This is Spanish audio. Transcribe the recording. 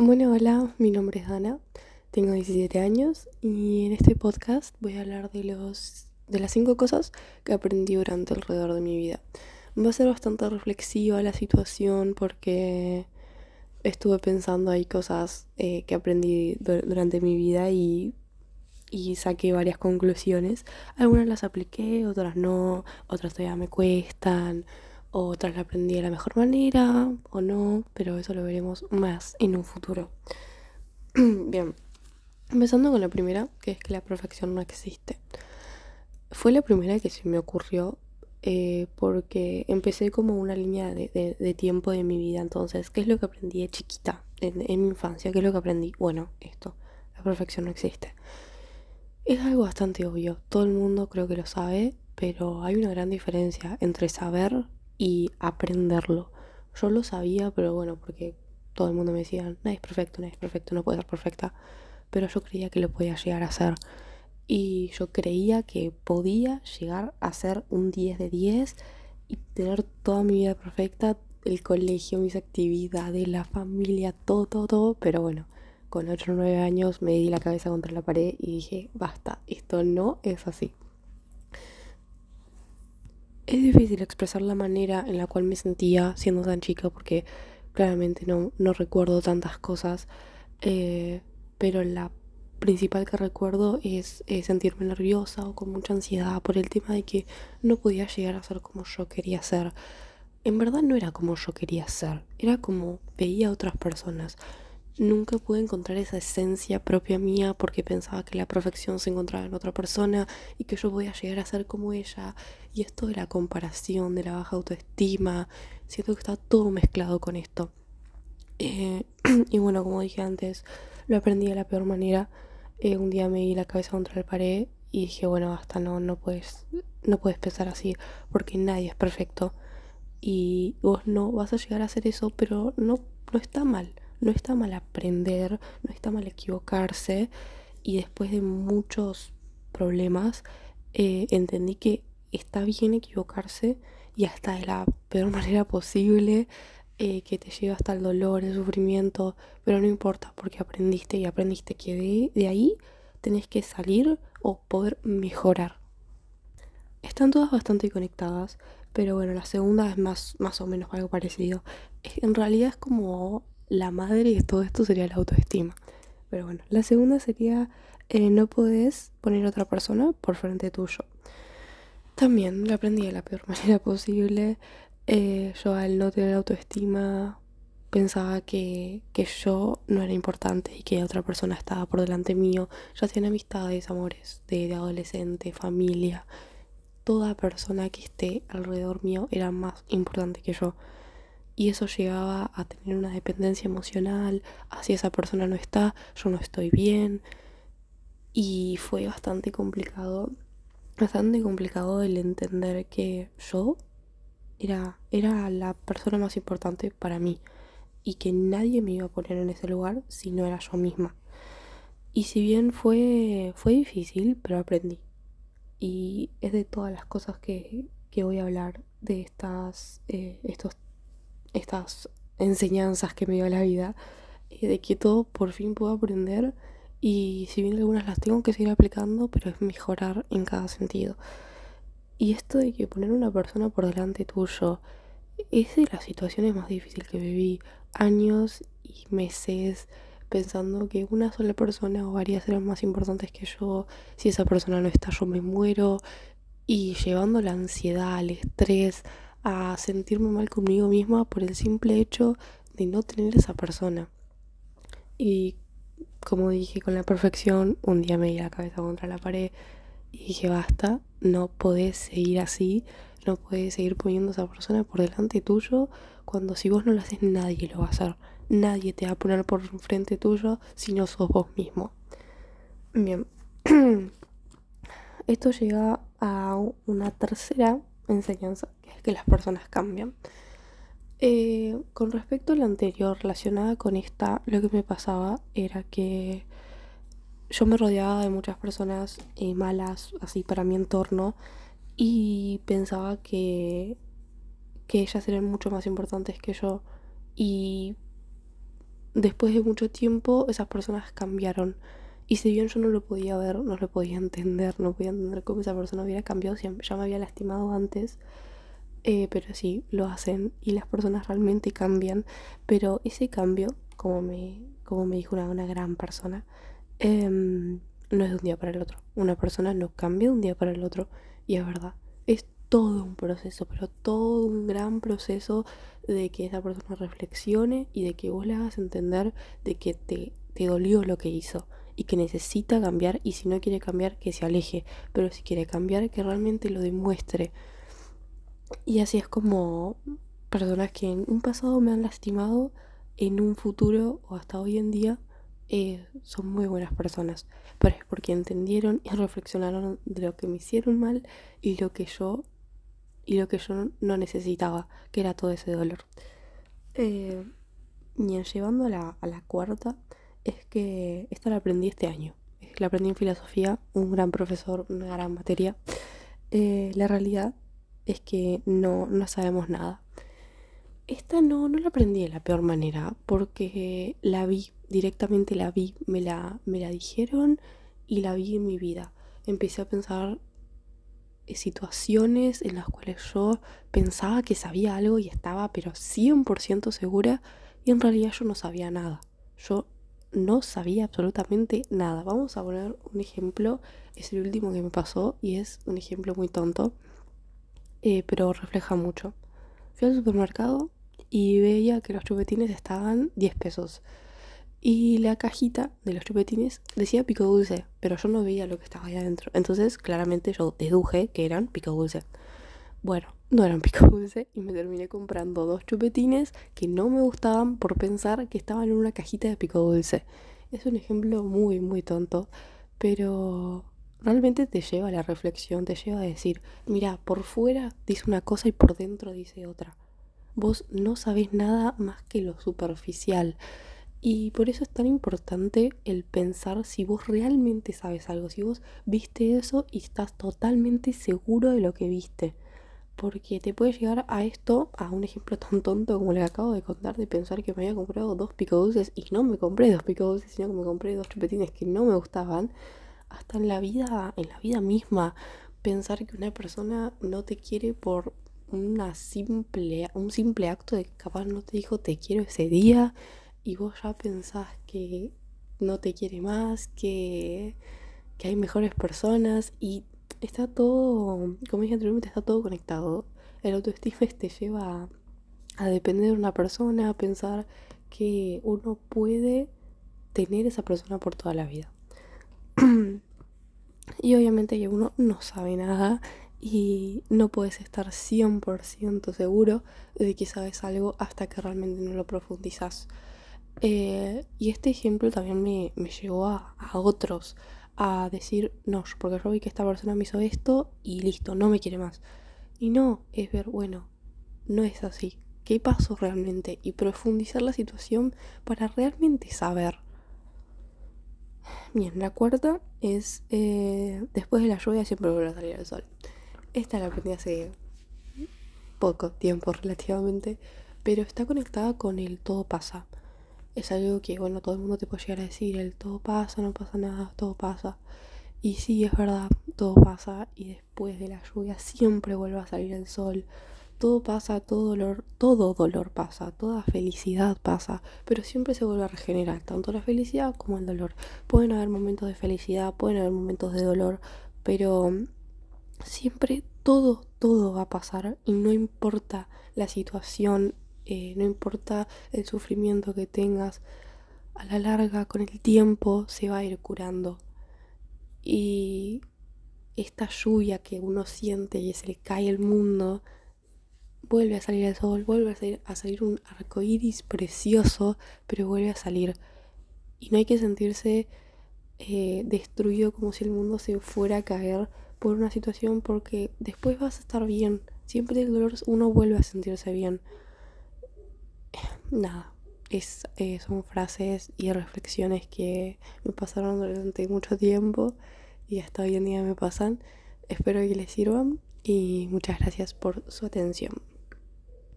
Bueno, hola, mi nombre es Dana, tengo 17 años y en este podcast voy a hablar de, los, de las 5 cosas que aprendí durante alrededor de mi vida. Va a ser bastante reflexiva la situación porque estuve pensando ahí cosas eh, que aprendí durante mi vida y, y saqué varias conclusiones. Algunas las apliqué, otras no, otras todavía me cuestan otras la aprendí de la mejor manera o no, pero eso lo veremos más en un futuro. Bien, empezando con la primera, que es que la perfección no existe. Fue la primera que se me ocurrió eh, porque empecé como una línea de, tiempo de mi vida. Entonces, ¿qué es lo que aprendí de chiquita, en mi infancia? ¿Qué es lo que aprendí? Bueno, esto, la perfección no existe. Es algo bastante obvio, todo el mundo creo que lo sabe, pero hay una gran diferencia entre saber y aprenderlo. Yo lo sabía, pero bueno, porque todo el mundo me decía, nadie es perfecto, nadie es perfecto, no puede ser perfecta. Pero yo creía que lo podía llegar a ser. Y yo creía que podía llegar a ser un 10 de 10 y tener toda mi vida perfecta, el colegio, mis actividades, la familia, todo, todo, todo. Pero bueno, con 8 o 9 años me di la cabeza contra la pared y dije, basta, esto no es así. Es difícil expresar la manera en la cual me sentía siendo tan chica porque claramente no, no recuerdo tantas cosas, eh, pero la principal que recuerdo es sentirme nerviosa o con mucha ansiedad por el tema de que no podía llegar a ser como yo quería ser. En verdad no era como yo quería ser, era como veía otras personas nunca pude encontrar esa esencia propia mía porque pensaba que la perfección se encontraba en otra persona y que yo podía llegar a ser como ella. Y esto de la comparación, de la baja autoestima, siento que está todo mezclado con esto. Eh, y bueno, como dije antes, lo aprendí de la peor manera. Eh, un día me di la cabeza contra la pared y dije, bueno, hasta no, no puedes, no puedes pensar así porque nadie es perfecto. Y vos no vas a llegar a hacer eso, pero no, no está mal no está mal aprender, no está mal equivocarse y después de muchos problemas eh, entendí que está bien equivocarse y hasta de la peor manera posible eh, que te lleva hasta el dolor, el sufrimiento, pero no importa porque aprendiste y aprendiste que de, de ahí tenés que salir o poder mejorar. Están todas bastante conectadas, pero bueno, la segunda es más, más o menos algo parecido. En realidad es como la madre de todo esto sería la autoestima. Pero bueno, la segunda sería eh, no podés poner a otra persona por frente tuyo. También lo aprendí de la peor manera posible. Eh, yo al no tener autoestima pensaba que, que, yo no era importante y que otra persona estaba por delante mío, ya sean amistades, amores de, de adolescente, familia. Toda persona que esté alrededor mío era más importante que yo y eso llegaba a tener una dependencia emocional, así esa persona no está, yo no estoy bien y fue bastante complicado, bastante complicado el entender que yo era, era la persona más importante para mí y que nadie me iba a poner en ese lugar si no era yo misma. Y si bien fue, fue difícil, pero aprendí. Y es de todas las cosas que, que voy a hablar de estas, eh, estos estas enseñanzas que me dio la vida, eh, de que todo por fin puedo aprender y si bien algunas las tengo que seguir aplicando, pero es mejorar en cada sentido. Y esto de que poner una persona por delante tuyo es de las situaciones más difíciles que viví. Años y meses pensando que una sola persona o varias eran más importantes que yo. Si esa persona no está, yo me muero. Y llevando la ansiedad, el estrés, a sentirme mal conmigo misma por el simple hecho de no tener esa persona. Y como dije con la perfección, un día me di la cabeza contra la pared y dije, basta, no podés seguir así, no podés seguir poniendo a esa persona por delante tuyo cuando si vos no lo haces nadie lo va a hacer. Nadie te va a poner por frente tuyo si no sos vos mismo. Bien. Esto llega a una tercera enseñanza, que es que las personas cambian. Eh, con respecto a la anterior, relacionada con esta, lo que me pasaba era que yo me rodeaba de muchas personas eh, malas, así para mi entorno, y pensaba que, que ellas eran mucho más importantes que yo. Y después de mucho tiempo esas personas cambiaron. Y si bien yo no lo podía ver, no lo podía entender, no podía entender cómo esa persona hubiera cambiado, si ya me había lastimado antes, eh, pero sí, lo hacen y las personas realmente cambian, pero ese cambio, como me, como me dijo una, gran persona, em, no es de un día para el otro. Una persona no cambia de un día para el otro y es verdad, es todo un proceso, pero todo un gran proceso de que esa persona reflexione y de que vos le hagas entender de que te, te dolió lo que hizo y que necesita cambiar y si no quiere cambiar que se aleje, pero si quiere cambiar que realmente lo demuestre. Y así es como personas que en un pasado me han lastimado, en un futuro o hasta hoy en día eh, son muy buenas personas, pero es porque entendieron y reflexionaron de lo que me hicieron mal y lo que yo y lo que yo no necesitaba, que era todo ese dolor. Eh, y llevando a la, a la cuarta, es que esta la aprendí este año. La aprendí en filosofía, un gran profesor, una gran materia. Eh, la realidad es que no, no sabemos nada. Esta no, no la aprendí de la peor manera, porque la vi, directamente la vi, me la, me la dijeron y la vi en mi vida. Empecé a pensar situaciones en las cuales yo pensaba que sabía algo y estaba pero 100% segura y en realidad yo no sabía nada. Yo no sabía absolutamente nada. Vamos a poner un ejemplo, es el último que me pasó y es un ejemplo muy tonto, eh, pero refleja mucho. Fui al supermercado y veía que los chupetines estaban 10 pesos. Y la cajita de los chupetines decía pico dulce, pero yo no veía lo que estaba ahí adentro. Entonces, claramente yo deduje que eran pico dulce. Bueno, no eran pico dulce y me terminé comprando dos chupetines que no me gustaban por pensar que estaban en una cajita de pico dulce. Es un ejemplo muy, muy tonto, pero realmente te lleva a la reflexión, te lleva a decir, mira, por fuera dice una cosa y por dentro dice otra. Vos no sabés nada más que lo superficial. Y por eso es tan importante el pensar si vos realmente sabes algo, si vos viste eso y estás totalmente seguro de lo que viste. Porque te puede llegar a esto, a un ejemplo tan tonto como le acabo de contar, de pensar que me había comprado dos dulces y no me compré dos dulces, sino que me compré dos chupetines que no me gustaban. Hasta en la vida, en la vida misma, pensar que una persona no te quiere por una simple, un simple acto de que capaz no te dijo te quiero ese día y vos ya pensás que no te quiere más, que, hay mejores personas y está todo, como dije anteriormente, está todo conectado. El autoestima te lleva a, depender de una persona, a pensar que uno puede tener esa persona por toda la vida. y obviamente que uno no sabe nada y no puedes estar 100% seguro de que sabes algo hasta que realmente no lo profundizas. Eh, y este ejemplo también me, llevó a, otros a decir, no, porque yo vi que esta persona me hizo esto y listo, no me quiere más. Y no, es ver, bueno, no es así. ¿Qué pasó realmente? Y profundizar la situación para realmente saber. Bien, la cuarta es, eh, después de la lluvia siempre vuelve a salir el sol. Esta la aprendí hace poco tiempo relativamente, pero está conectada con el todo pasa es algo que, bueno, todo el mundo te puede llegar a decir, el todo pasa, no pasa nada, todo pasa. Y sí, es verdad, todo pasa y después de la lluvia siempre vuelve a salir el sol. Todo pasa, todo dolor, todo dolor pasa, toda felicidad pasa, pero siempre se vuelve a regenerar, tanto la felicidad como el dolor. Pueden haber momentos de felicidad, pueden haber momentos de dolor, pero siempre todo, todo va a pasar y no importa la situación eh, no importa el sufrimiento que tengas, a la larga, con el tiempo, se va a ir curando. Y esta lluvia que uno siente y se le cae el mundo, vuelve a salir el sol, vuelve a salir, un arco iris precioso, pero vuelve a salir. Y no hay que sentirse eh, destruido como si el mundo se fuera a caer por una situación, porque después vas a estar bien. Siempre el dolor uno vuelve a sentirse bien nada, es, eh, son frases y reflexiones que me pasaron durante mucho tiempo y hasta hoy en día me pasan. Espero que les sirvan y muchas gracias por su atención.